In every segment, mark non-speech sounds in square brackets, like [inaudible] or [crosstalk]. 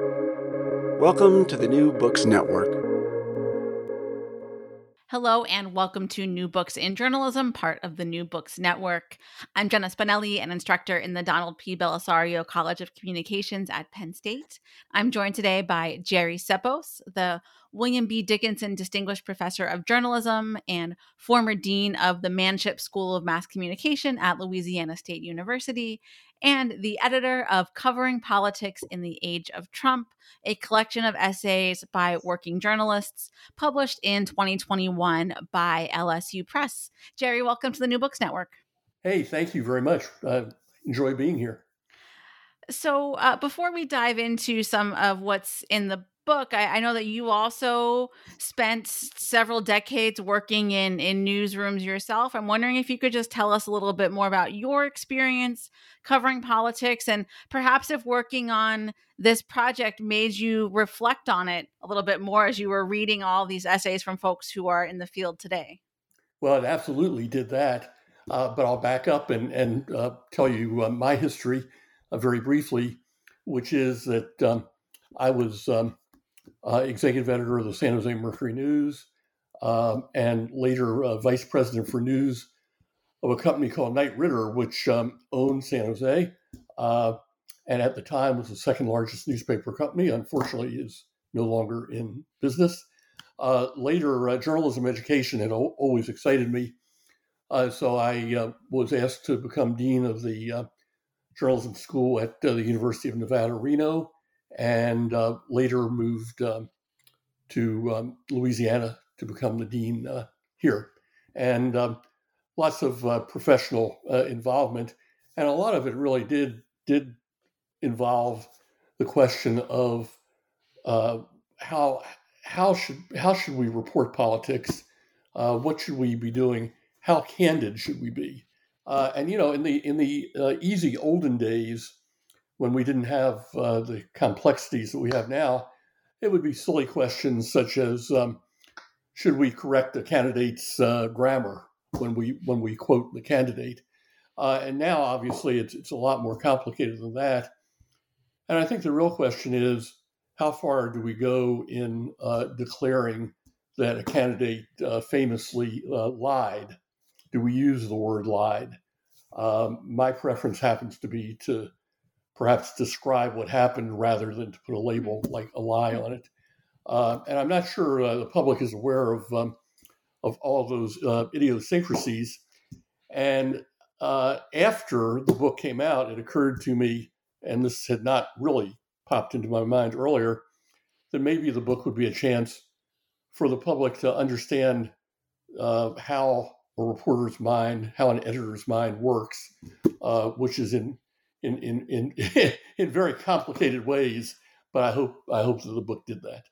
Welcome to the New Books Network. Hello, and welcome to New Books in Journalism, part of the New Books Network. I'm Jenna Spinelli, an instructor in the Donald P. Bellisario College of Communications at Penn State. I'm joined today by Jerry Ceppos, the William B. Dickinson Distinguished Professor of Journalism and former Dean of the Manship School of Mass Communication at Louisiana State University, and the editor of Covering Politics in the Age of Trump, a collection of essays by working journalists published in 2021 by LSU Press. Jerry, welcome to the New Books Network. Hey, thank you very much. I enjoy being here. So, uh, before we dive into some of what's in the book, I, I, know that you also spent several decades working in in newsrooms yourself. I'm wondering if you could just tell us a little bit more about your experience covering politics, and perhaps if working on this project made you reflect on it a little bit more as you were reading all these essays from folks who are in the field today. Well, it absolutely did that. Uh, but I'll back up and and uh, tell you uh, my history uh, very briefly, which is that um, I was um, uh, executive editor of the San Jose Mercury News, um, and later uh, vice president for news of a company called Knight Ridder, which um, owned San Jose, uh, and at the time was the second largest newspaper company. Unfortunately, is no longer in business. Uh, later, uh, journalism education had o- always excited me, uh, so I was asked to become dean of the journalism school at the University of Nevada, Reno and uh, later moved um, to um, Louisiana to become the dean uh, here. And um, lots of uh, professional uh, involvement, and a lot of it really did did involve the question of uh, how how should how should we report politics? Uh, what should we be doing? How candid should we be? and you know, in the in the easy olden days, when we didn't have uh, the complexities that we have now, it would be silly questions such as um, should we correct a candidate's uh, grammar when we when we quote the candidate? Uh, and now, obviously, it's it's a lot more complicated than that. And I think the real question is how far do we go in uh, declaring that a candidate uh, famously uh, lied? Do we use the word lied? Um, my preference happens to be to perhaps describe what happened rather than to put a label like a lie on it. Uh, and I'm not sure uh, the public is aware of um, of all those uh, idiosyncrasies. And uh, after the book came out, it occurred to me, and this had not really popped into my mind earlier, that maybe the book would be a chance for the public to understand uh, how a reporter's mind, how an editor's mind works, uh, which is in in in in [laughs] in very complicated ways. But I hope I hope that the book did that.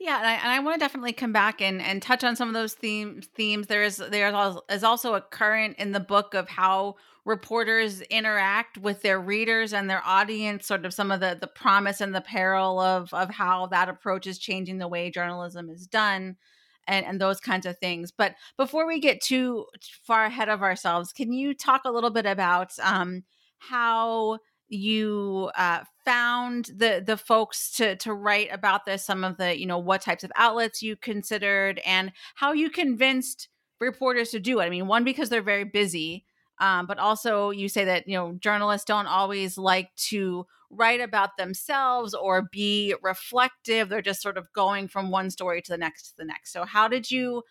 Yeah, and I, and I want to definitely come back and, and touch on some of those themes. Themes there is there is also a current in the book of how reporters interact with their readers and their audience. Sort of some of the the promise and the peril of of how that approach is changing the way journalism is done, and and those kinds of things. But before we get too far ahead of ourselves, can you talk a little bit about um, how you uh, found the the folks to to write about this some of the you know what types of outlets you considered and how you convinced reporters to do it? I mean one because they're very busy um, but also you say that you know journalists don't always like to write about themselves or be reflective. They're just sort of going from one story to the next to the next. So how did you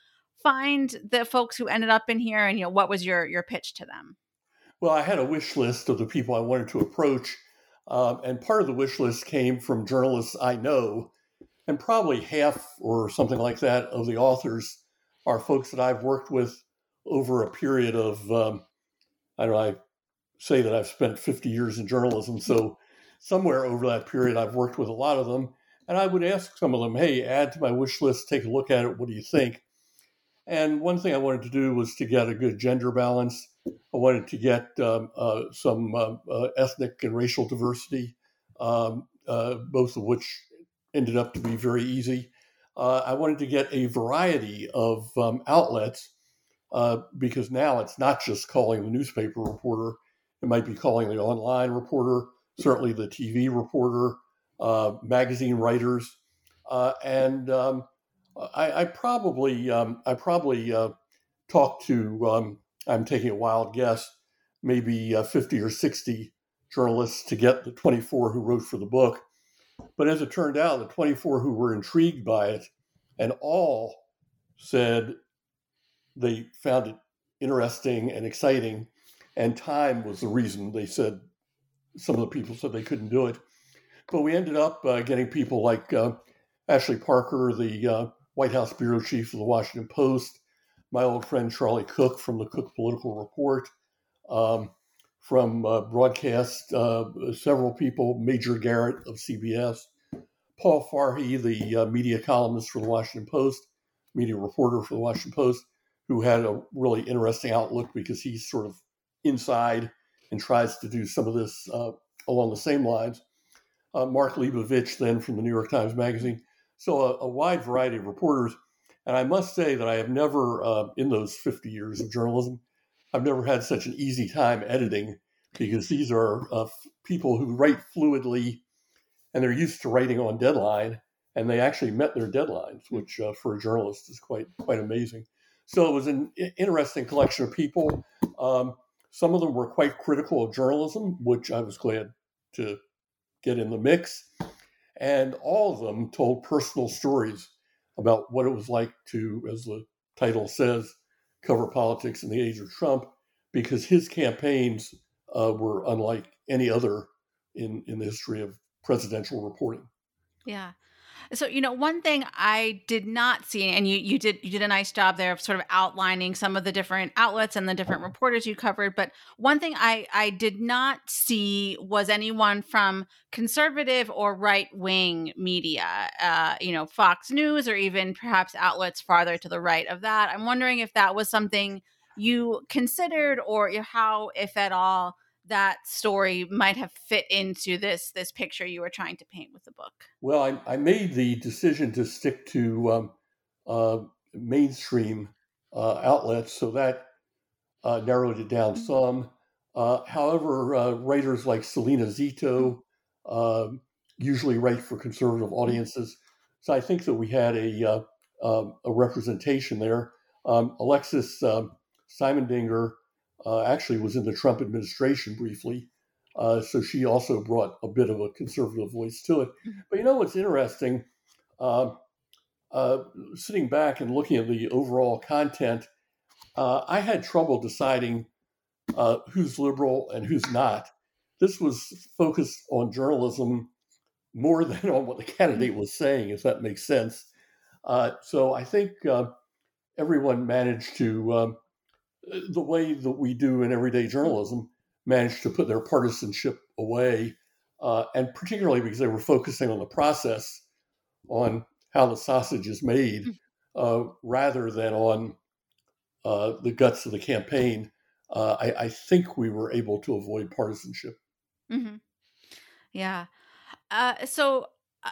find the folks who ended up in here and you know what was your your pitch to them well, I had a wish list of the people I wanted to approach, um, and part of the wish list came from journalists I know, and probably half or something like that of the authors are folks that I've worked with over a period of um, I don't know. I say that I've spent 50 years in journalism, so somewhere over that period I've worked with a lot of them, and I would ask some of them, "Hey, add to my wish list. Take a look at it. What do you think?" And one thing I wanted to do was to get a good gender balance I wanted to get um, uh, some uh, uh, ethnic and racial diversity, um, uh, both of which ended up to be very easy. Uh, I wanted to get a variety of um, outlets because now it's not just calling the newspaper reporter, it might be calling the online reporter, certainly the TV reporter, uh, magazine writers, uh, and um, I, I, probably um, I probably uh, talked to um, I'm taking a wild guess maybe uh, 50 or 60 journalists to get the 24 who wrote for the book. But as it turned out, the 24 who were intrigued by it and all said they found it interesting and exciting, and time was the reason they said some of the people said they couldn't do it. But we ended up uh, getting people like uh, Ashley Parker, the uh, White House bureau chief of the Washington Post, my old friend Charlie Cook from the Cook Political Report, um, from uh, broadcast, uh, several people, Major Garrett of CBS, Paul Farhi, the uh, media columnist for the Washington Post, media reporter for the Washington Post, who had a really interesting outlook because he's sort of inside and tries to do some of this uh, along the same lines. Uh, Mark Leibovich, then from the New York Times Magazine. So, a, a wide variety of reporters. And I must say that I have never, uh, in those 50 years of journalism, I've never had such an easy time editing because these are uh, people who write fluidly and they're used to writing on deadline and they actually met their deadlines, which uh, for a journalist is quite quite amazing. So it was an interesting collection of people. Um, some of them were quite critical of journalism, which I was glad to get in the mix. And all of them told personal stories about what it was like to, as the title says, cover politics in the age of Trump, because his campaigns uh, were unlike any other in, in the history of presidential reporting. Yeah. So, you know, one thing I did not see, and you you did you did a nice job there of sort of outlining some of the different outlets and the different reporters you covered. But one thing I I did not see was anyone from conservative or right wing media, uh, you know, Fox News or even perhaps outlets farther to the right of that. I'm wondering if that was something you considered or how, if at all, that story might have fit into this this picture you were trying to paint with the book? Well, I, I made the decision to stick to um, uh, mainstream uh, outlets, so that uh, narrowed it down mm-hmm. some. Uh, however, uh, writers like Salena Zito um, usually write for conservative mm-hmm. audiences, so I think that we had a uh, um, a representation there. Um, Alexis um, Simendinger uh, actually was in the Trump administration briefly. Uh, so she also brought a bit of a conservative voice to it. Mm-hmm. But you know what's interesting? Uh, uh sitting back and looking at the overall content, uh, I had trouble deciding uh, who's liberal and who's not. This was focused on journalism more [laughs] than on what the candidate was saying, if that makes sense. so I think everyone managed to um, the way that we do in everyday journalism managed to put their partisanship away, uh, and particularly because they were focusing on the process, on how the sausage is made, hmm. uh, rather than on uh, the guts of the campaign. Uh, I, I, think we were able to avoid partisanship. Mm-hmm. Yeah. Uh, so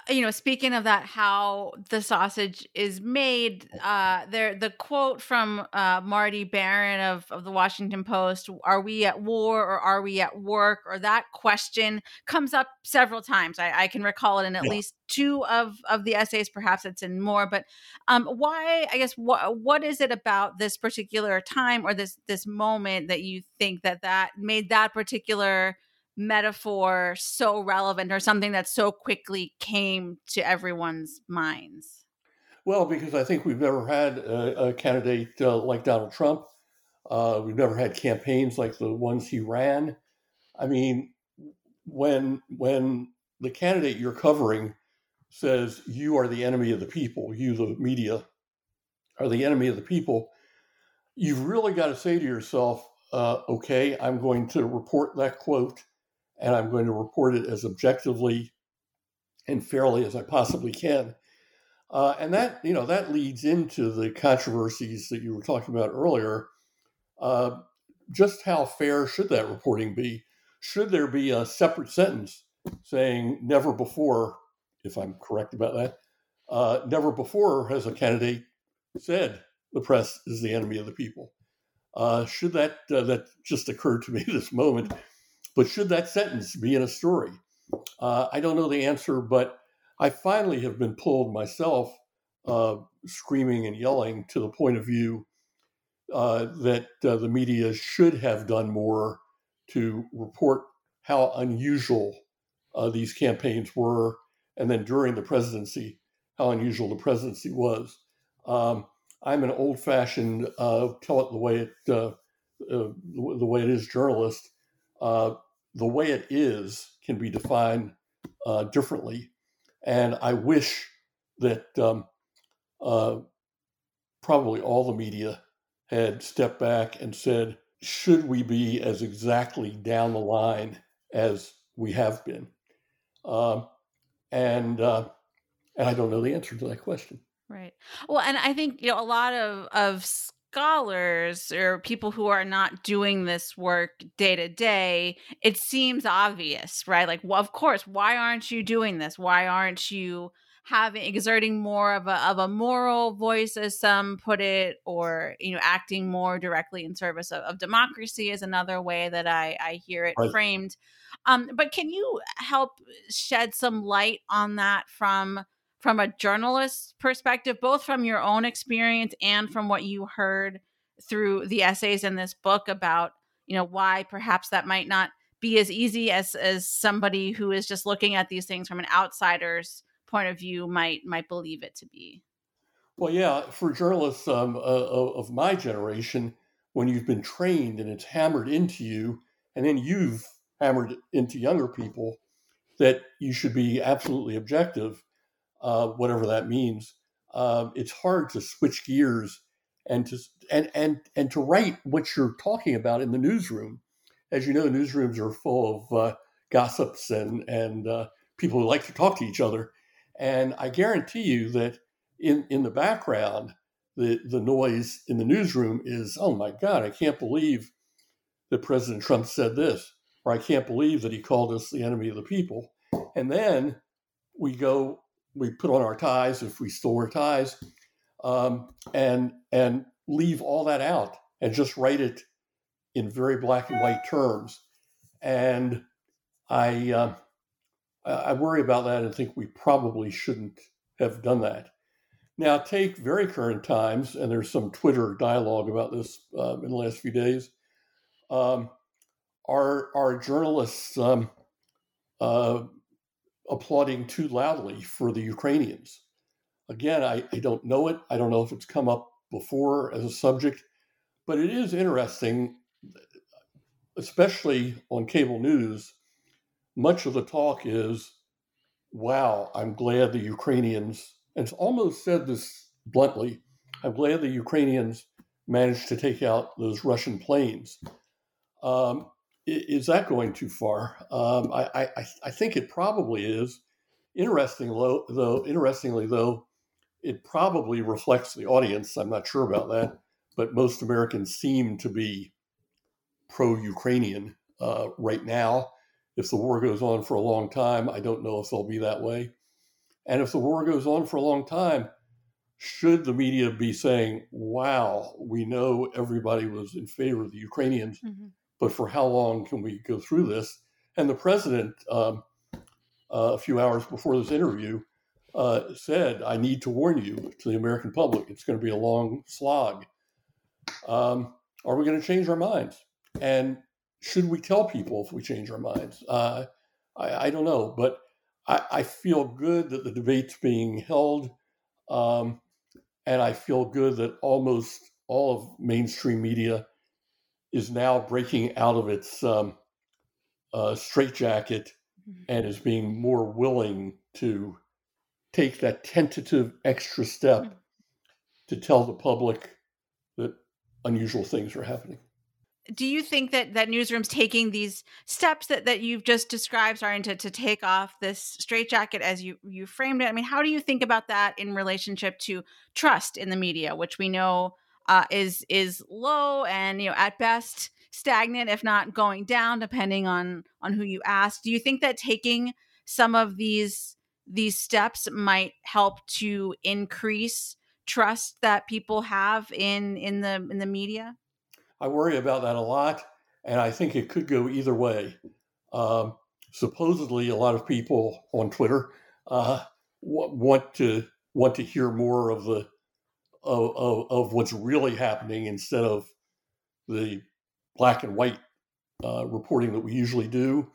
you know speaking of that how the sausage is made uh there the quote from uh marty baron of of the washington post are we at war or are we at work? or that question comes up several times. I, I can recall it in at yeah. least two of of the essays. Perhaps it's in more but um why i guess what what is it about this particular time or this this moment that you think that that made that particular metaphor so relevant or something that so quickly came to everyone's minds? Well, because I think we've never had a, a candidate uh, like Donald Trump. Uh, we've never had campaigns like the ones he ran. I mean, when when the candidate you're covering says you are the enemy of the people, you the media are the enemy of the people, you've really got to say to yourself, uh, okay, I'm going to report that quote and I'm going to report it as objectively and fairly as I possibly can. Uh, and that you know that leads into the controversies that you were talking about earlier. Uh, just how fair should that reporting be? Should there be a separate sentence saying "never before," if I'm correct about that? Uh, never before has a candidate said the press is the enemy of the people. Uh, should that uh, that just occurred to me [laughs] this moment? But should that sentence be in a story? Uh, I don't know the answer, but I finally have been pulled myself, uh, screaming and yelling to the point of view uh, that uh, the media should have done more to report how unusual uh, these campaigns were, and then during the presidency, how unusual the presidency was. Um, I'm an old-fashioned uh, tell it the way it uh, uh, the way it is journalist. The way it is can be defined differently, and I wish that um, probably all the media had stepped back and said, should we be as exactly down the line as we have been? Um, and uh, and I don't know the answer to that question. Right. Well, and I think you know a lot of of scholars or people who are not doing this work day to day, it seems obvious, right? Like, well, of course, why aren't you doing this? Why aren't you having exerting more of a of a moral voice as some put it or you know acting more directly in service of, of democracy is another way that i i hear it right. framed um but can you help shed some light on that from from a journalist's perspective both from your own experience and from what you heard through the essays in this book about you know why perhaps that might not be as easy as as somebody who is just looking at these things from an outsider's point of view might might believe it to be. Well, yeah, for journalists um, uh, of my generation, when you've been trained and it's hammered into you, and then you've hammered into younger people that you should be absolutely objective, uh, whatever that means. Uh, it's hard to switch gears and to and and and to write what you're talking about in the newsroom. As you know, newsrooms are full of uh, gossips and and uh, people who like to talk to each other. And I guarantee you that in, in the background, the, the noise in the newsroom is, oh my God, I can't believe that President Trump said this, or I can't believe that he called us the enemy of the people. And then we go, we put on our ties, if we still wear ties, um, and, and leave all that out and just write it in very black and white terms. And I, uh, I worry about that and think we probably shouldn't have done that. Now, take very current times, and there's some Twitter dialogue about this um, in the last few days. Um, are are journalists um, uh, applauding too loudly for the Ukrainians? Again, I, I don't know it. I don't know if it's come up before as a subject, but it is interesting, especially on cable news much of the talk is, wow, I'm glad the Ukrainians, and it's almost said this bluntly, I'm glad the Ukrainians managed to take out those Russian planes. Um, is that going too far? Um, I, I, I, think it probably is. Interesting, though, interestingly, though, it probably reflects the audience. I'm not sure about that, but most Americans seem to be pro-Ukrainian uh, right now. If the war goes on for a long time, I don't know if they'll be that way. And if the war goes on for a long time, should the media be saying, wow, we know everybody was in favor of the Ukrainians, mm-hmm. But for how long can we go through this? And the president, um, uh, a few hours before this interview, uh, said, I need to warn you to the American public, it's going to be a long slog. Um, are we going to change our minds? And should we tell people if we change our minds? Uh, I, I, don't know, but I, I, feel good that the debate's being held, um, and I feel good that almost all of mainstream media is now breaking out of its um, uh, straitjacket mm-hmm. and is being more willing to take that tentative extra step mm-hmm. to tell the public that unusual things are happening do you think that that newsrooms taking these steps that that you've just described starting to, to take off this straitjacket as you you framed it i mean how do you think about that in relationship to trust in the media which we know uh, is is low and you know at best stagnant if not going down depending on on who you ask do you think that taking some of these these steps might help to increase trust that people have in in the in the media I worry about that a lot, and I think it could go either way. Um, supposedly a lot of people on Twitter uh, want to want to hear more of the of, of, of, what's really happening instead of the black and white uh, reporting that we usually do.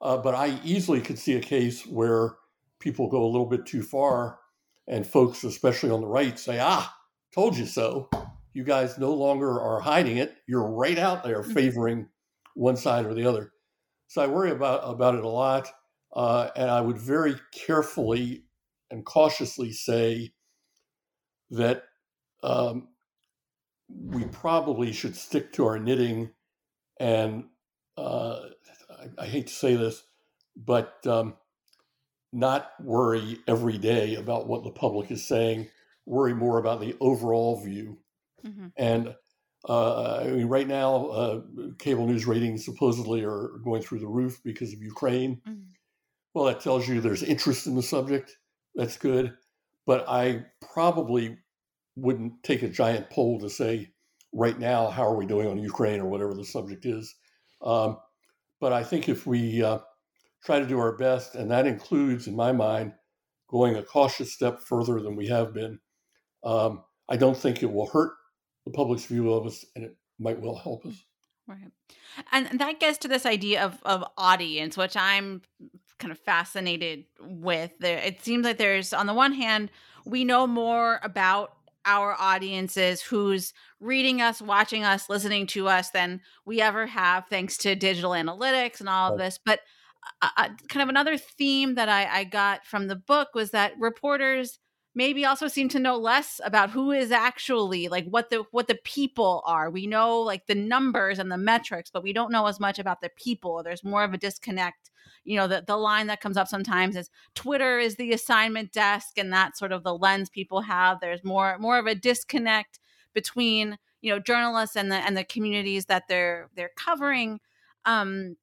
Uh, but I easily could see a case where people go a little bit too far, and folks, especially on the right, say, "Ah, told you so." You guys no longer are hiding it; you're right out there mm-hmm. favoring one side or the other. So I worry about about it a lot, uh, and I would very carefully and cautiously say that um, we probably should stick to our knitting and uh, I, I, hate to say this, but um, not worry every day about what the public is saying. Worry more about the overall view. Mm-hmm. And uh, I mean, right now, uh, cable news ratings supposedly are going through the roof because of Ukraine. Mm-hmm. Well, that tells you there's interest in the subject. That's good. But I probably wouldn't take a giant poll to say, right now, how are we doing on Ukraine or whatever the subject is. Um, but I think if we uh, try to do our best, and that includes, in my mind, going a cautious step further than we have been, um, I don't think it will hurt the public's view of us, and it might well help us. Right. And that gets to this idea of, of audience, which I'm kind of fascinated with. It seems like there's, on the one hand, we know more about our audiences who's reading us, watching us, listening to us than we ever have, thanks to digital analytics and all of this. But uh, uh, kind of another theme that I, I got from the book was that reporters maybe also seem to know less about who is actually like what the what the people are. We know like the numbers and the metrics but we don't know as much about the people. There's more of a disconnect you know the, the line that comes up sometimes is twitter is the assignment desk and that's sort of the lens people have. There's more more of a disconnect between you know journalists and the and the communities that they're they're covering. Um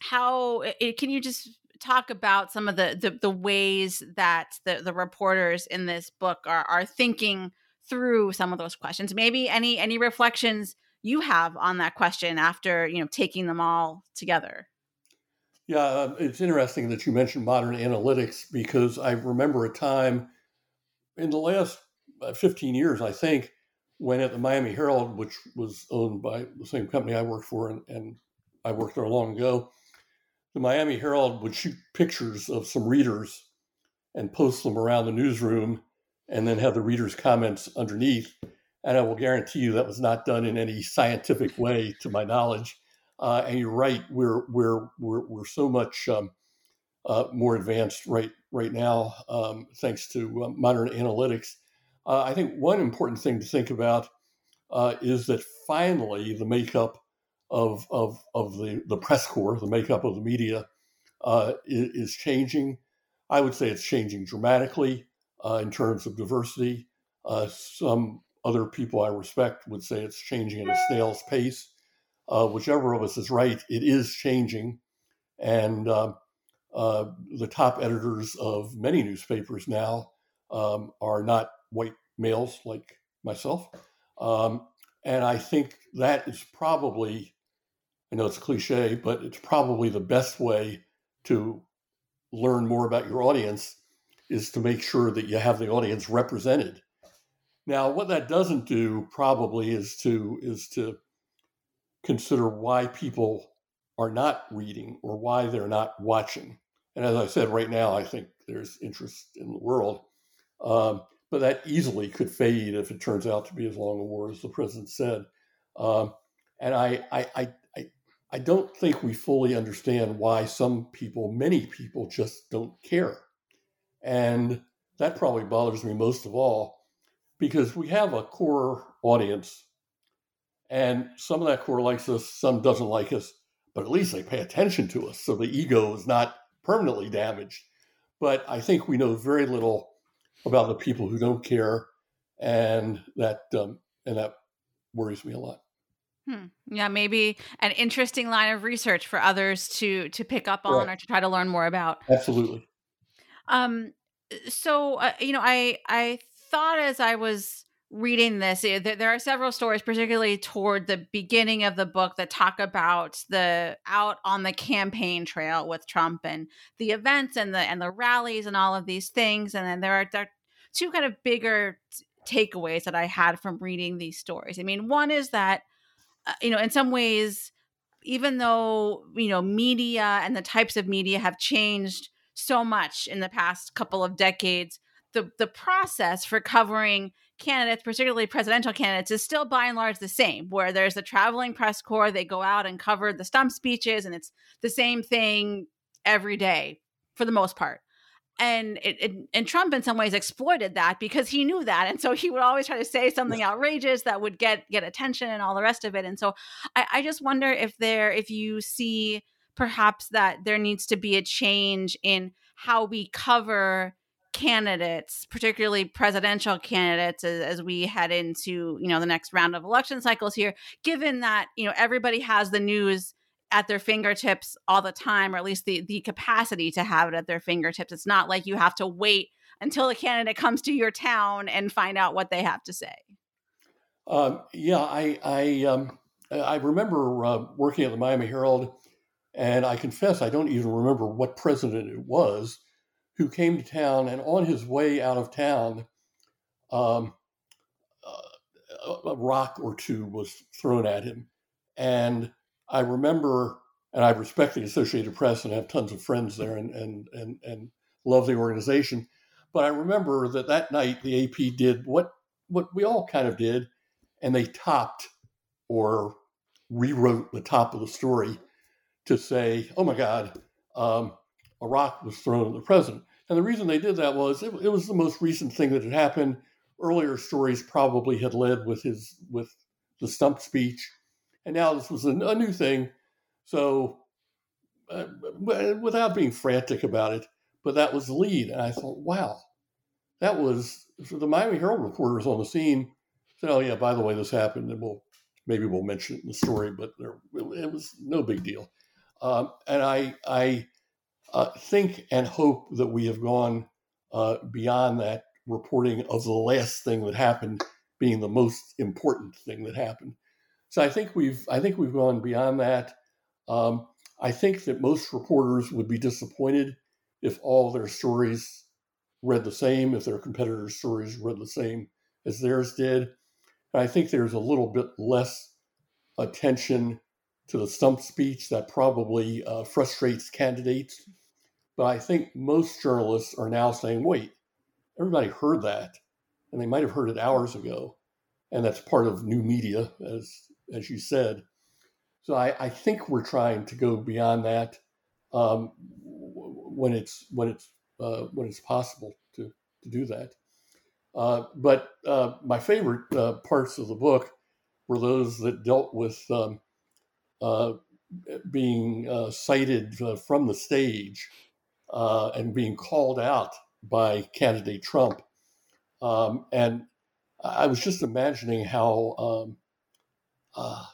how it, can you just talk about some of the, the, the ways that the, the reporters in this book are, are thinking through some of those questions? Maybe any any reflections you have on that question after you know taking them all together yeah uh, it's interesting that you mentioned modern analytics because i remember a time in the last uh, 15 years i think when at the miami herald which was owned by the same company i worked for and, and i worked there long ago the Miami Herald would shoot pictures of some readers and post them around the newsroom and then have the readers' comments underneath. And I will guarantee you that was not done in any scientific way, to my knowledge. Uh, and you're right, we're we're we're, we're so much um, uh, more advanced right right now, um, thanks to uh, modern analytics. Uh, I think one important thing to think about uh, is that finally the makeup of of of the the press corps, the makeup of the media, uh, is, is, changing. I would say it's changing dramatically in terms of diversity. Some other people I respect would say it's changing at a snail's pace. Uh, whichever of us is right, it is changing, and um, uh, the top editors of many newspapers now um, are not white males like myself. Um, and I think that is probably I know it's cliche, but it's probably the best way to learn more about your audience is to make sure that you have the audience represented. Now, what that doesn't do probably is to is to consider why people are not reading or why they're not watching. And as I said, right now, I think there's interest in the world, um, but that easily could fade if it turns out to be as long a war as the president said. Um, and I, I, I, I don't think we fully understand why some people, many people, just don't care. And that probably bothers me most of all because we have a core audience and some of that core likes us, some doesn't like us, but at least they pay attention to us. So the ego is not permanently damaged. But I think we know very little about the people who don't care. And that, um, and that worries me a lot. Hmm. Yeah, maybe an interesting line of research for others to to pick up on right. or to try to learn more about. Absolutely. Um. So uh, you know, I I thought as I was reading this, eh, there are several stories, particularly toward the beginning of the book, that talk about the out on the campaign trail with Trump and the events and the and the rallies and all of these things. And then there are, there are two kind of bigger takeaways that I had from reading these stories. I mean, one is that uh, you know, in some ways, even though you know media and the types of media have changed so much in the past couple of decades, the the process for covering candidates, particularly presidential candidates, is still by and large the same, where there's a traveling press corps, they go out and cover the stump speeches, and it's the same thing every day for the most part. And it, it, and Trump in some ways exploited that because he knew that, and so he would always try to say something outrageous that would get get attention and all the rest of it. And so I, I just wonder if there, if you see perhaps that there needs to be a change in how we cover candidates, particularly presidential candidates, as, as, we head into you know the next round of election cycles here. Given that you know everybody has the news at their fingertips all the time, or at least the the capacity to have it at their fingertips. It's not like you have to wait until the candidate comes to your town and find out what they have to say. Um, yeah, I I um, I remember uh, working at the Miami Herald, and I confess I don't even remember what president it was who came to town, and on his way out of town, um, a rock or two was thrown at him. And I remember, and I respect the Associated Press and have tons of friends there and, and, and, and love the organization. But I remember that that night the AP did what, what we all kind of did, and they topped or rewrote the top of the story to say, oh my God, um, a rock was thrown at the president. And the reason they did that was it, it was the most recent thing that had happened. Earlier stories probably had led with his with the stump speech, and now this was a, a new thing. So, uh, without being frantic about it, but that was the lead, and I thought, wow, that was so the Miami Herald reporters on the scene said, "Oh yeah, by the way, this happened, and we'll maybe we'll mention it in the story, but there, it was no big deal." Um, and I, I uh, think and hope that we have gone uh, beyond that reporting of the last thing that happened being the most important thing that happened. So I think we've I think we've gone beyond that. Um, I think that most reporters would be disappointed if all their stories read the same, if their competitors' stories read the same as theirs did. And I think there's a little bit less attention to the stump speech that probably uh, frustrates candidates but I think most journalists are now saying, wait, everybody heard that, and they might have heard it hours ago. And that's part of new media, as, as you said. So I, I think we're trying to go beyond that um, when it's when it's uh, when it's possible to, to do that. Uh, but uh, my favorite uh, parts of the book were those that dealt with um, being uh, cited from the stage uh, and being called out by candidate Trump. Um, and I was just imagining how um, uh,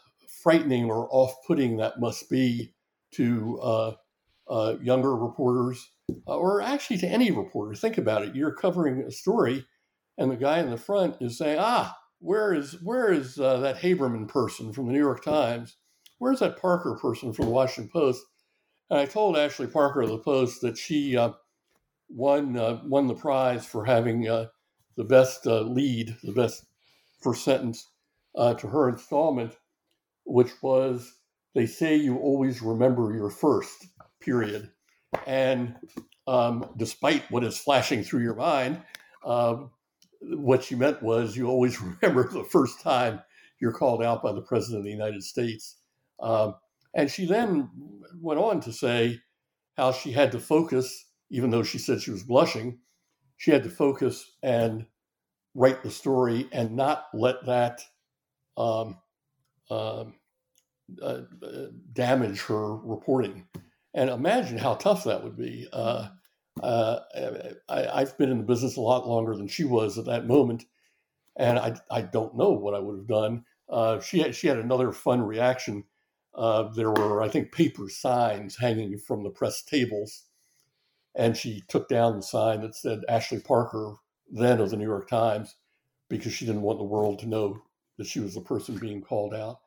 frightening or off putting that must be to uh, uh younger reporters, uh, or actually to any reporter. Think about it. You're covering a story, and the guy in the front is saying, Ah, where is where is uh, that Haberman person from the New York Times? Where's that Parker person from the Washington Post? And I told Ashley Parker of the Post that she uh, won uh, won the prize for having uh, the best uh, lead, the best first sentence uh, to her installment, which was "They say you always remember your first period," and um, despite what is flashing through your mind, um, what she meant was you always [laughs] remember the first time you're called out by the president of the United States. Um, and she then went on to say how she had to focus, even though she said she was blushing, she had to focus and write the story and not let that um, uh, uh, damage her reporting. And imagine how tough that would be. Uh, uh I, have been in the business a lot longer than she was at that moment, and I, I don't know what I would have done. Uh, she had, she had another fun reaction uh, there were, I think, paper signs hanging from the press tables. And she took down the sign that said Ashley Parker, then of the New York Times, because she didn't want the world to know that she was the person being called out.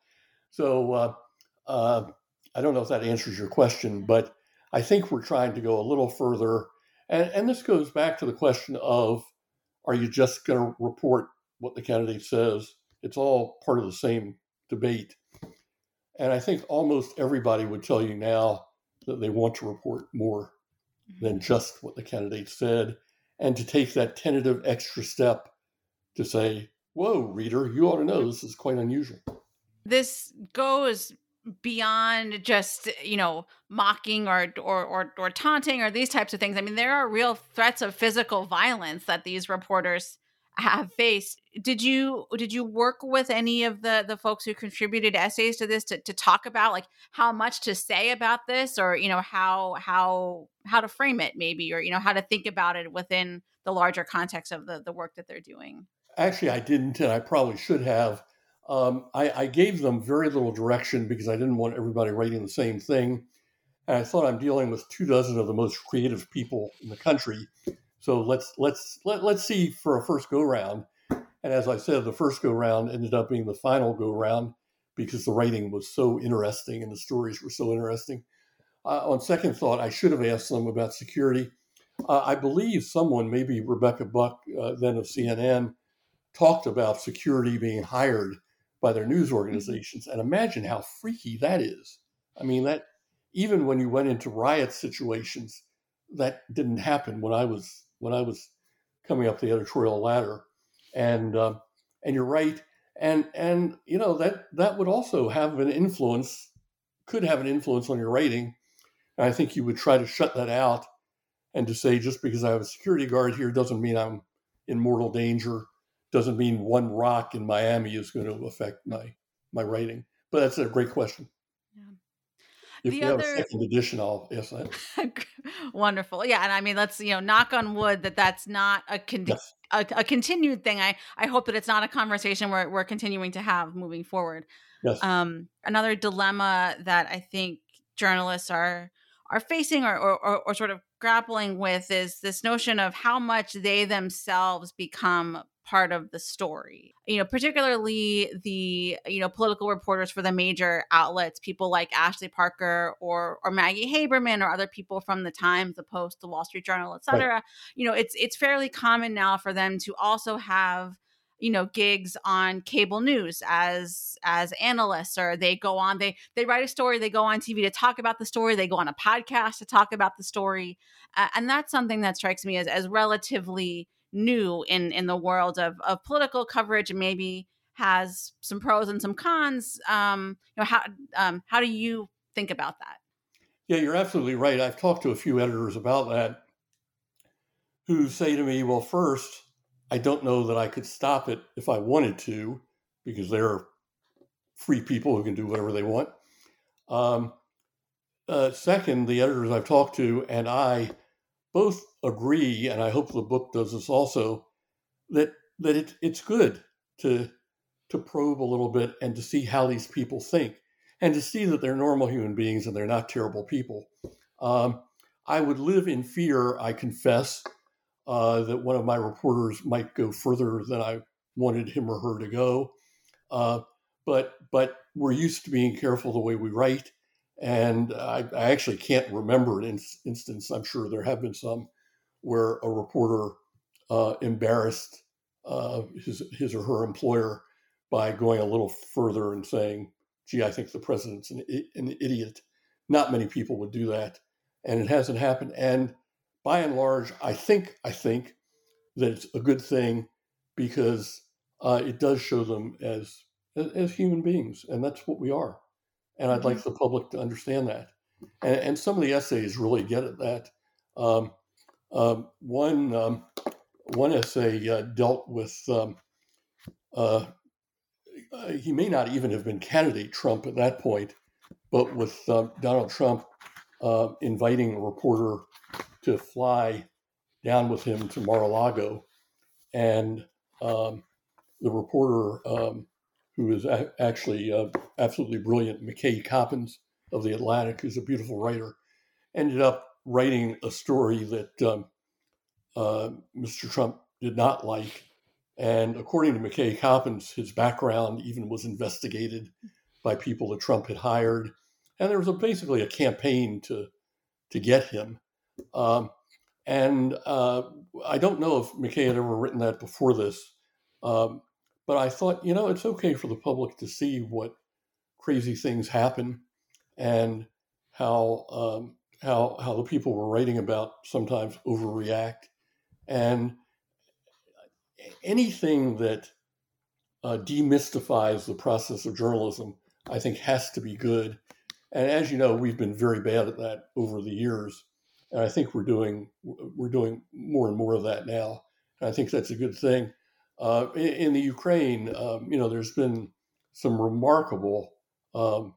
So uh, uh, I don't know if that answers your question, but I think we're trying to go a little further. And, and this goes back to the question of are you just going to report what the candidate says? It's all part of the same debate. And I think almost everybody would tell you now that they want to report more than mm-hmm. just what the candidate said and to take that tentative extra step to say, whoa, reader, you ought to know this is quite unusual. This goes beyond just you know mocking or, or or or taunting or these types of things i mean there are real threats of physical violence that these reporters have faced did you did you work with any of the the folks who contributed essays to this to, to talk about like how much to say about this or you know how how how to frame it maybe or you know how to think about it within the larger context of the the work that they're doing actually i didn't and i probably should have um, I, I, gave them very little direction because I didn't want everybody writing the same thing. And I thought I'm dealing with two dozen of the most creative people in the country. So let's let's let, let's see for a first go round. And as I said, the first go round ended up being the final go round because the writing was so interesting and the stories were so interesting. Uh, on second thought, I should have asked them about security. Uh, I believe someone, maybe Rebecca Buck, uh, then of CNN, talked about security being hired by their news mm-hmm. organizations. And imagine how freaky that is. I mean, that even when you went into riot situations, that didn't happen when I was when I was coming up the editorial ladder. And uh, and you're right. And and you know that that would also have an influence, could have an influence on your rating. And I think you would try to shut that out and to say just because I have a security guard here doesn't mean I'm in mortal danger doesn't mean one rock in Miami is going to affect my my rating. But that's a great question. If the you other... have a second edition, I'll ask [laughs] that. Wonderful, yeah, and I mean, let's you know, knock on wood that that's not a, con- yes. a, a continued thing. I I hope that it's not a conversation we're we're continuing to have moving forward. Yes. Um, another dilemma that I think journalists are are facing or, or, or sort of grappling with is this notion of how much they themselves become part of the story. You know, particularly the you know political reporters for the major outlets, people like Ashley Parker or or Maggie Haberman or other people from the Times, the Post, the Wall Street Journal, etc. Right. You know, it's it's fairly common now for them to also have you know gigs on cable news as as analysts or they go on they they write a story they go on tv to talk about the story they go on a podcast to talk about the story uh, and that's something that strikes me as as relatively new in in the world of of political coverage and maybe has some pros and some cons um you know how um how do you think about that? Yeah you're absolutely right. I've talked to a few editors about that who say to me well first i don't know that i could stop it if i wanted to because they're free people who can do whatever they want. Um, uh, second the editors i've talked to and i both agree, and I hope the book does this also, that that it, it's good to to probe a little bit and to see how these people think and to see that they're normal human beings and they're not terrible people. Um, I would live in fear, I confess, uh, that one of my reporters might go further than I wanted him or her to go. Uh, but but we're used to being careful the way we write, and I, I actually can't remember an in- instance. I'm sure there have been some where a reporter uh, embarrassed uh, his his or her employer by going a little further and saying, "Gee, I think the president's an, an idiot." Not many people would do that, and it hasn't happened. And by and large, I think I think that it's a good thing because uh, it does show them as, as, as human beings, and that's what we are. And I'd like mm-hmm. the public to understand that. And, and some of the essays really get at that. Um, um, one um, one essay uh, dealt with um, uh, uh, he may not even have been candidate Trump at that point, but with um, Donald Trump uh, inviting a reporter to fly down with him to Mar-a-Lago, and um, the reporter um, who is a- actually uh, absolutely brilliant, McKay Coppins of the Atlantic, who's a beautiful writer, ended up writing a story that um, uh, Mr. Trump did not like And according to McKay Coppins, his background even was investigated by people that Trump had hired. And there was a, basically a campaign to, to get him. Um, and uh, I don't know if McKay had ever written that before this, um, but I thought, you know, it's okay for the public to see what crazy things happen and how um, how how the people we're writing about sometimes overreact, and anything that uh, demystifies the process of journalism, I think, has to be good. And as you know, we've been very bad at that over the years and I think we're doing we're doing more and more of that now. And I think that's a good thing. Uh, in, in, the Ukraine, um, you know, there's been some remarkable um,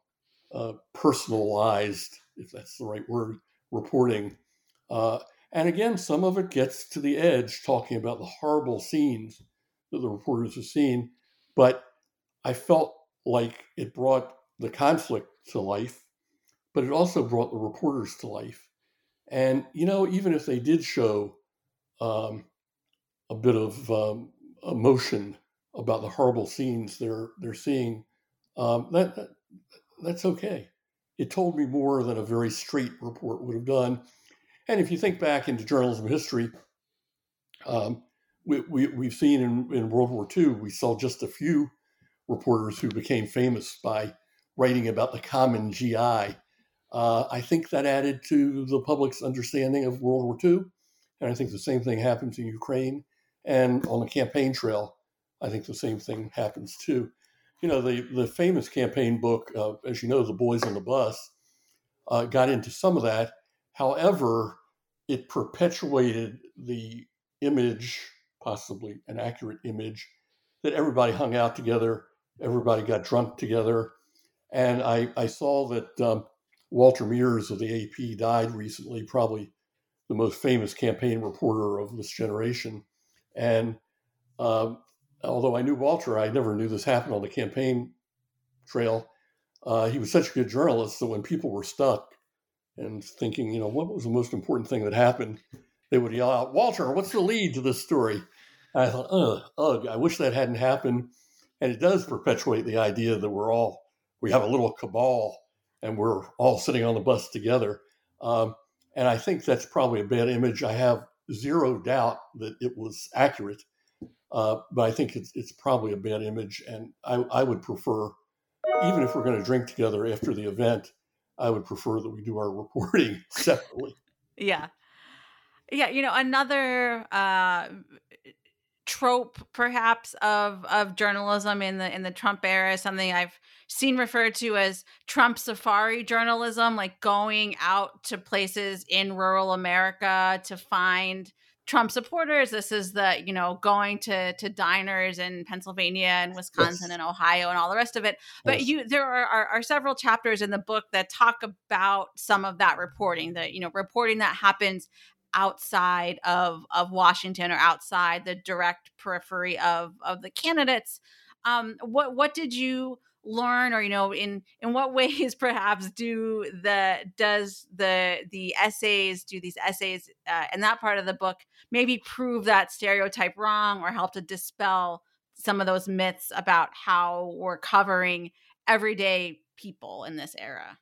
uh, personalized, if that's the right word, reporting. Uh, and again, some of it gets to the edge, talking about the horrible scenes that the reporters have seen. But I felt like it brought the conflict to life, but it also brought the reporters to life. And you know, even if they did show um, a bit of um, emotion about the horrible scenes they're they're seeing, um, that, that that's okay. It told me more than a very straight report would have done. And if you think back into journalism history, um, we, we, we've seen in, in World War II, we saw just a few reporters who became famous by writing about the common GI uh, I think that added to the public's understanding of World War II. And I think the same thing happens in Ukraine. And on the campaign trail, I think the same thing happens too. You know, the, the famous campaign book, uh, as you know, The Boys on the Bus, uh, got into some of that. However, it perpetuated the image, possibly an accurate image, that everybody hung out together, everybody got drunk together. And I, I saw that um, Walter Mears of the AP died recently, probably the most famous campaign reporter of this generation. And um, although I knew Walter, I never knew this happened on the campaign trail. Uh, he was such a good journalist that when people were stuck and thinking, you know, what was the most important thing that happened, they would yell out, Walter, what's the lead to this story? And I thought, ugh, ugh, I wish that hadn't happened. And it does perpetuate the idea that we're all, we have a little cabal and we're all sitting on the bus together. Um, and I think that's probably a bad image. I have zero doubt that it was accurate, uh, but I think it's, it's probably a bad image. And I, I would prefer, even if we're going to drink together after the event, I would prefer that we do our [laughs] reporting separately. Yeah. Yeah. You know, another uh, trope perhaps of of journalism in the in the Trump era something I've seen referred to as Trump safari journalism like going out to places in rural America to find Trump supporters this is the you know going to to diners in Pennsylvania and Wisconsin yes. and Ohio and all the rest of it but yes. you there are, are are several chapters in the book that talk about some of that reporting that you know reporting that happens outside of of Washington or outside the direct periphery of of the candidates. Um, what what did you learn, or you know, in in what [laughs] ways perhaps do the does the the essays do these essays uh, in that part of the book maybe prove that stereotype wrong or help to dispel some of those myths about how we're covering everyday people in this era?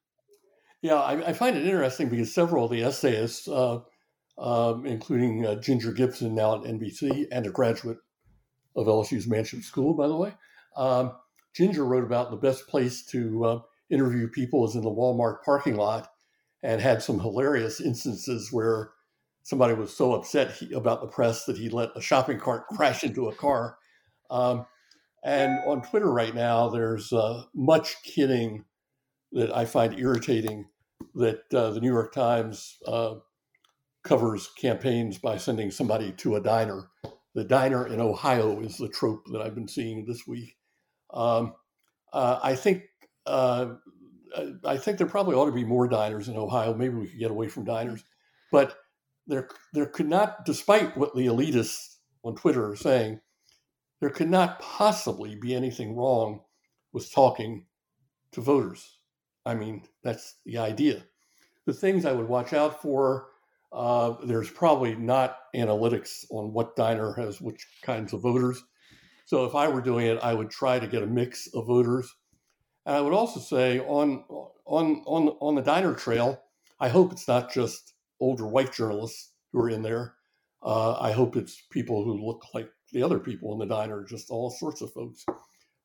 Yeah, I, I find it interesting because several of the essayists uh, um, including uh, Ginger Gibson, now at NBC, and a graduate of LSU's Manship School, by the way. Um, Ginger wrote about the best place to uh, interview people is in the Walmart parking lot and had some hilarious instances where somebody was so upset he, about the press that he let a shopping cart crash into a car. Um, and on Twitter right now, there's uh, much kidding that I find irritating that uh, the New York Times uh, covers campaigns by sending somebody to a diner. The diner in Ohio is the trope that I've been seeing this week. Um, uh, I think uh, I think there probably ought to be more diners in Ohio. Maybe we could get away from diners, but there there could not, despite what the elitists on Twitter are saying, there could not possibly be anything wrong with talking to voters. I mean, that's the idea. The things I would watch out for uh, there's probably not analytics on what diner has which kinds of voters. So if I were doing it, I would try to get a mix of voters. And I would also say on on on on the diner trail, I hope it's not just older white journalists who are in there. Uh, I hope it's people who look like the other people in the diner, just all sorts of folks.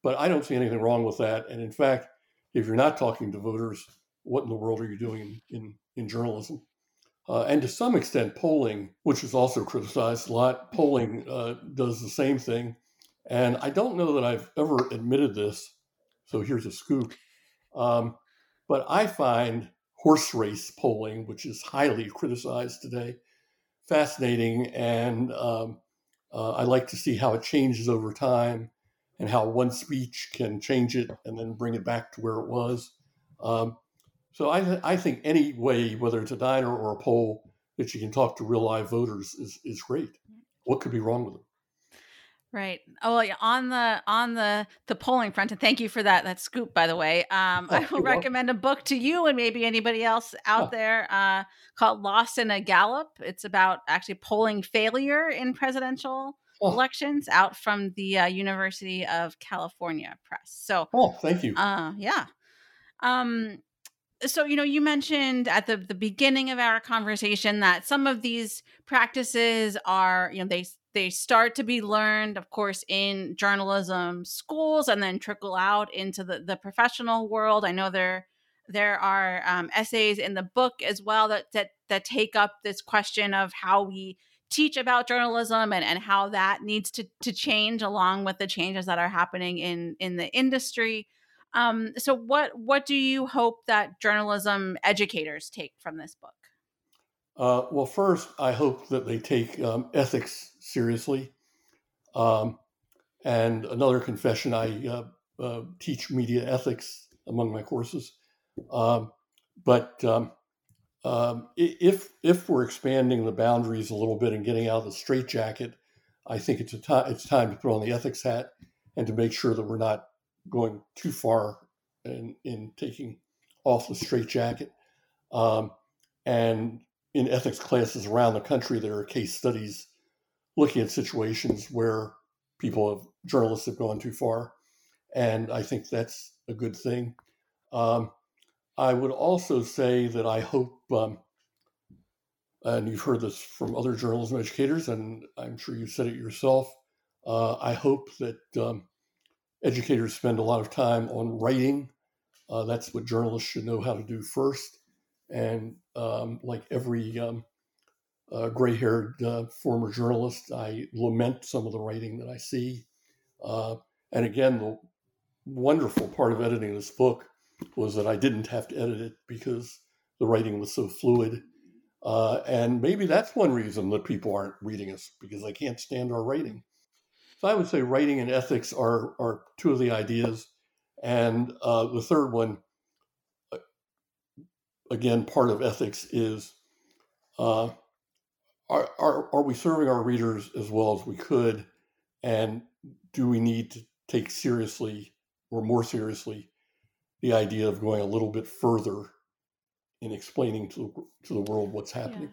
But I don't see anything wrong with that. And in fact, if you're not talking to voters, what in the world are you doing in, in, in journalism? Uh, and to some extent, polling, which is also criticized a lot, polling uh, does the same thing. And I don't know that I've ever admitted this, so here's a scoop. Um, but I find horse race polling, which is highly criticized today, fascinating. And um, uh, I like to see how it changes over time and how one speech can change it and then bring it back to where it was. Um, so I, th- I think any way, whether it's a diner or a poll, that you can talk to real live voters is, is great. What could be wrong with it? Right. Oh, yeah. On the on the the polling front, and thank you for that that scoop, by the way. Um, oh, [laughs] I will recommend a book to you and maybe anybody else out oh. there uh, called "Lost in a Gallup." It's about actually polling failure in presidential oh. elections, out from the uh, University of California Press. So, oh, thank you. Uh, yeah. Um, so you know you mentioned at the the beginning of our conversation that some of these practices are you know they they start to be learned of course in journalism schools and then trickle out into the the professional world. I know there there are um, essays in the book as well that that that take up this question of how we teach about journalism and, and how that needs to to change along with the changes that are happening in in the industry um, so what what do you hope that journalism educators take from this book? Uh, well, first, I hope that they take um, ethics seriously. Um, and another confession: I uh, uh, teach media ethics among my courses. Um, but um, um, if if we're expanding the boundaries a little bit and getting out of the straitjacket, I think it's a time it's time to put on the ethics hat and to make sure that we're not going too far in, in taking off the straitjacket. Um, and in ethics classes around the country, there are case studies looking at situations where people have journalists have gone too far, and I think that's a good thing. Um, I would also say that I hope, um, and you've heard this from other journalism educators, and I'm sure you said it yourself. Uh, I hope that um, educators spend a lot of time on writing. Uh, that's what journalists should know how to do first. And um, like every um, uh, gray haired uh, former journalist, I lament some of the writing that I see. Uh, and again, the wonderful part of editing this book was that I didn't have to edit it because the writing was so fluid. Uh, and maybe that's one reason that people aren't reading us because they can't stand our writing. So I would say writing and ethics are are two of the ideas, and uh, the third one, uh, again, part of ethics is. Uh, are, are, are we serving our readers as well as we could? And do we need to take seriously or more seriously the idea of going a little bit further in explaining to, to the world what's happening?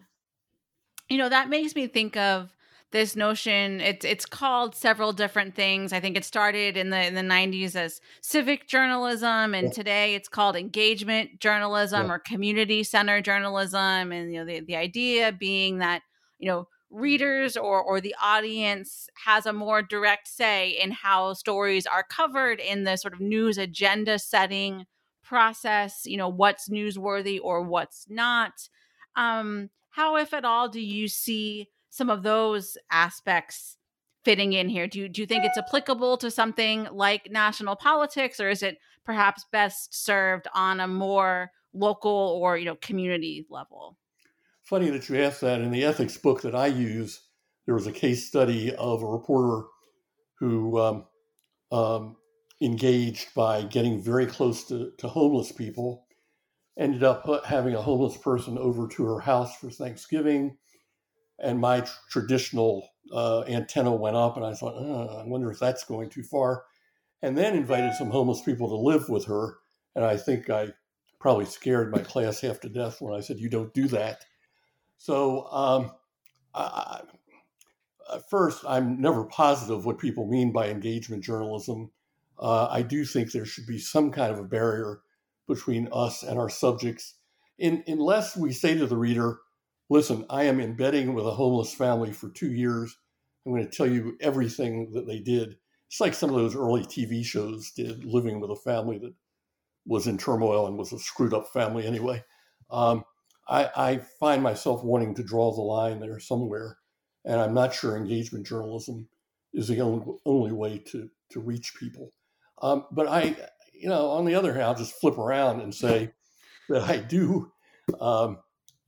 Yeah. You know, that makes me think of this notion it's it's called several different things i think it started in the in the 90s as civic journalism and yeah. today it's called engagement journalism yeah. or community center journalism and you know the, the idea being that you know readers or or the audience has a more direct say in how stories are covered in the sort of news agenda setting process you know what's newsworthy or what's not um how if at all do you see some of those aspects fitting in here? Do you, do you think it's applicable to something like national politics, or is it perhaps best served on a more local or you know community level? Funny that you asked that. In the ethics book that I use, there was a case study of a reporter who um, um, engaged by getting very close to, to homeless people, ended up having a homeless person over to her house for Thanksgiving and my tr- traditional uh, antenna went up, and I thought, oh, I wonder if that's going too far. And then invited some homeless people to live with her, and I think I probably scared my class half to death when I said, "You don't do that." So, um, I, first, I'm never positive what people mean by engagement journalism. Uh, I do think there should be some kind of a barrier between us and our subjects, in, unless we say to the reader, listen, I am in bedding with a homeless family for two years. I'm going to tell you everything that they did. It's like some of those early TV shows did, living with a family that was in turmoil and was a screwed up family anyway. Um, I, I, find myself wanting to draw the line there somewhere, and I'm not sure engagement journalism is the only, only way to to reach people. Um, but I, you know, on the other hand, I'll just flip around and say that I do um,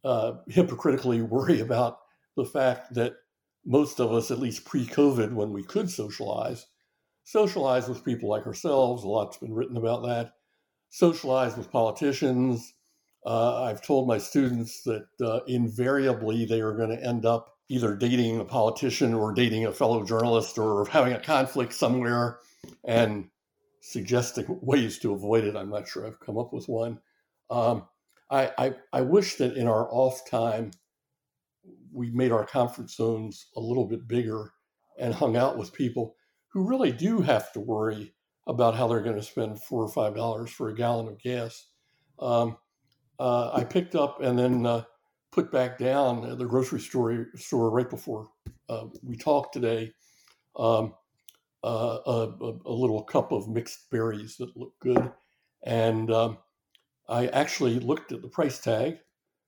uh, hypocritically worry about the fact that most of us, at least pre-COVID, when we could socialize, socialize with people like ourselves. A lot's been written about that socialize with politicians. Uh, I've told my students that uh, invariably they are going to end up either dating a politician or dating a fellow journalist or having a conflict somewhere and suggesting ways to avoid it. I'm not sure I've come up with one. Um, I, I, I wish that in our off time, we made our comfort zones a little bit bigger and hung out with people who really do have to worry about how they're going to spend four or five dollars for a gallon of gas. Um, uh, I picked up and then uh, put back down at the grocery store store right before uh, we talked today. Um, uh, a, a, little cup of mixed berries that look good, and um, I actually looked at the price tag,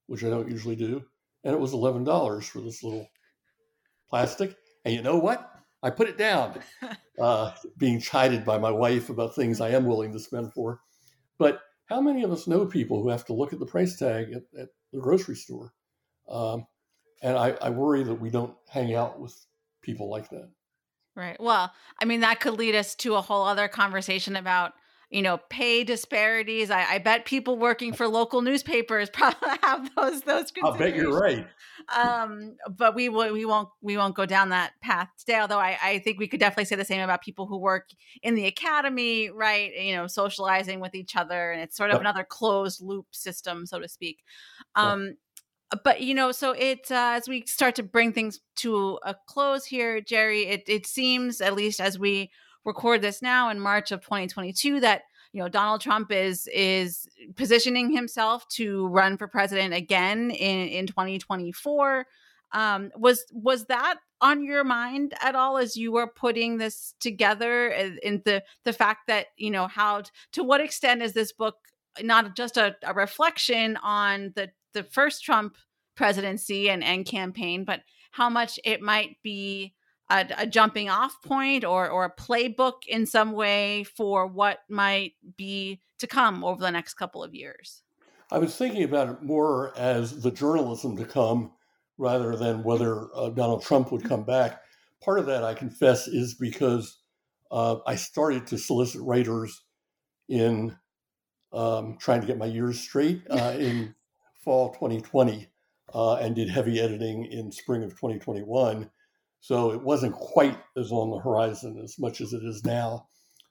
which I don't usually do, and it was eleven dollars for this little plastic. And you know what? I put it down, [laughs] uh, being chided by my wife about things I am willing to spend for. But how many of us know people who have to look at the price tag at, at the grocery store? Um, and I, I worry that we don't hang out with people like that. Right. Well, I mean, that could lead us to a whole other conversation about you know pay disparities. I, I, bet people working for local newspapers [laughs] probably have those those i bet you're right. Um but we will we won't we won't go down that path today although I, I think we could definitely say the same about people who work in the academy right you know socializing with each other and it's sort of yep. another closed loop system so to speak. Um yep but you know so it uh, as we start to bring things to a close here jerry it, it seems at least as we record this now in March of 2022 that you know Donald Trump is is positioning himself to run for president again in in 2024 um was was that on your mind at all as you were putting this together? In the the fact that you know how to what extent is this book not just a, a reflection on the the first Trump presidency and and campaign but how much it might be a, a, jumping off point or or a playbook in some way for what might be to come over the next couple of years? I was thinking about it more as the journalism to come rather than whether uh, Donald Trump would come back. Part of that, I confess, is because uh, I started to solicit writers in um, trying to get my years straight [laughs] uh, in fall 2020 uh, and did heavy editing in spring of 2021 so it wasn't quite as on the horizon as much as it is now.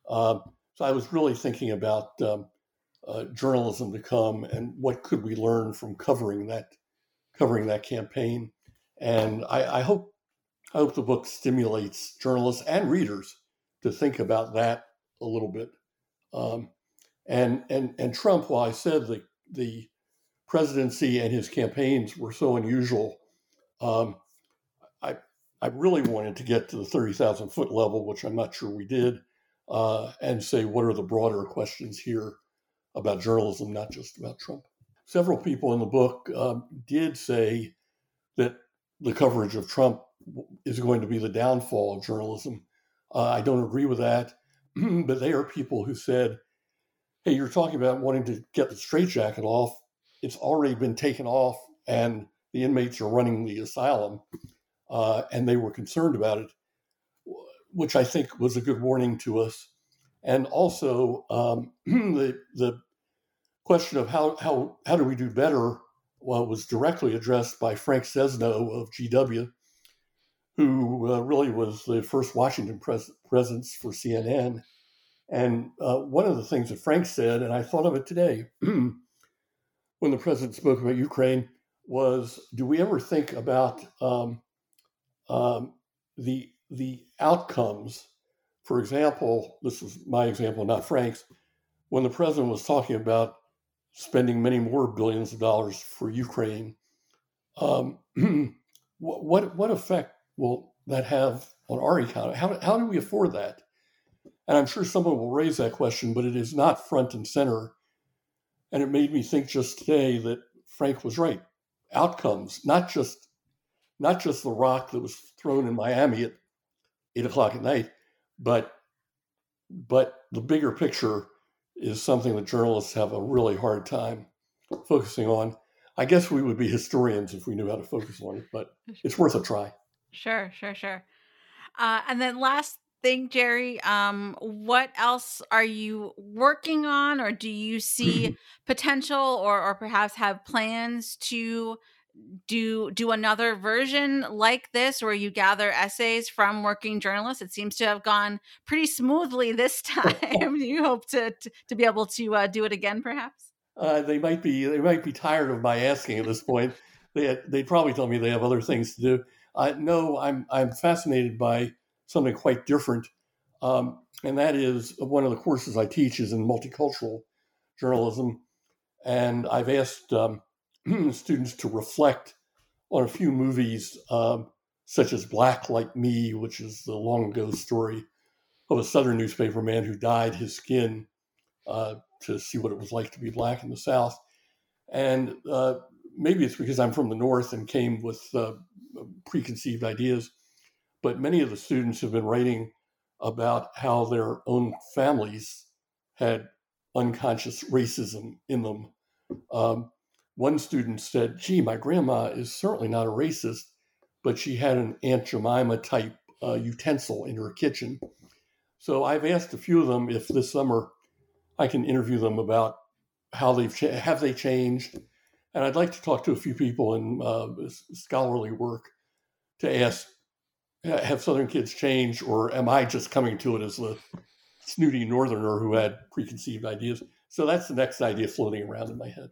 Um, so I was really thinking about um, uh, journalism to come and what could we learn from covering that covering that campaign. And I, I hope I hope the book stimulates journalists and readers to think about that a little bit. Um, and and and Trump, while I said the the presidency and his campaigns were so unusual, um, I really wanted to get to the 30,000 foot level, which I'm not sure we did, uh, and say, what are the broader questions here about journalism, not just about Trump? Several people in the book um, did say that the coverage of Trump is going to be the downfall of journalism. Uh, I don't agree with that, [clears throat] but they are people who said, hey, you're talking about wanting to get the straitjacket off. It's already been taken off, and the inmates are running the asylum uh, and they were concerned about it, which I think was a good warning to us. And also um, [clears throat] the the question of how how how do we do better well, was directly addressed by Frank Sesno of GW, who uh, really was the first Washington pres- presence for CNN. And uh, one of the things that Frank said, and I thought of it today [clears throat] when the president spoke about Ukraine, was do we ever think about um, um, the the outcomes. For example, this is my example, not Frank's. When the president was talking about spending many more billions of dollars for Ukraine, um, [clears throat] what what effect will that have on our economy? How how do we afford that? And I'm sure someone will raise that question, but it is not front and center. And it made me think just today that Frank was right. Outcomes, not just not just the rock that was thrown in Miami at eight o'clock at night, but but the bigger picture is something that journalists have a really hard time focusing on. I guess we would be historians if we knew how to focus on it, but it's worth a try. Sure, sure, sure. Uh, and then last thing, Jerry, um, what else are you working on, or do you see [clears throat] potential, or or perhaps have plans to do do another version like this where you gather essays from working journalists? It seems to have gone pretty smoothly this [laughs] time. Do you hope to, to, to be able to uh, do it again perhaps? Uh, they might be they might be tired of my asking at this point. They they probably tell me they have other things to do. Uh, no i'm i'm fascinated by something quite different um, and that is one of the courses i teach is in multicultural journalism. And i've asked um, [clears throat] students to reflect on a few movies, um, such as Black Like Me, which is the long ago story of a Southern newspaper man who dyed his skin uh, to see what it was like to be black in the South. And uh, maybe it's because I'm from the North and came with uh, preconceived ideas, but many of the students have been writing about how their own families had unconscious racism in them. Um, one student said, gee, my grandma is certainly not a racist, but she had an Aunt Jemima type uh, utensil in her kitchen. So I've asked a few of them if this summer I can interview them about how they've cha- have they changed, and I'd like to talk to a few people in uh, scholarly work to ask have Southern kids changed, or am I just coming to it as the snooty Northerner who had preconceived ideas? So that's the next idea floating around in my head.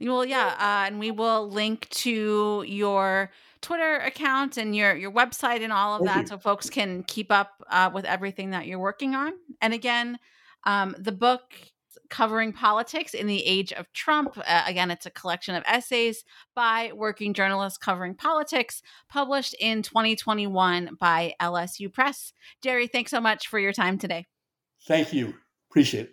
Well, yeah, uh, and we will link to your Twitter account and your your website and all of that, so folks can keep up uh, with everything that you're working on. And again, um, the book covering politics in the age of Trump. Uh, again, it's a collection of essays by working journalists covering politics, published in 2021 by LSU Press. Jerry, thanks so much for your time today. Thank you. Appreciate it.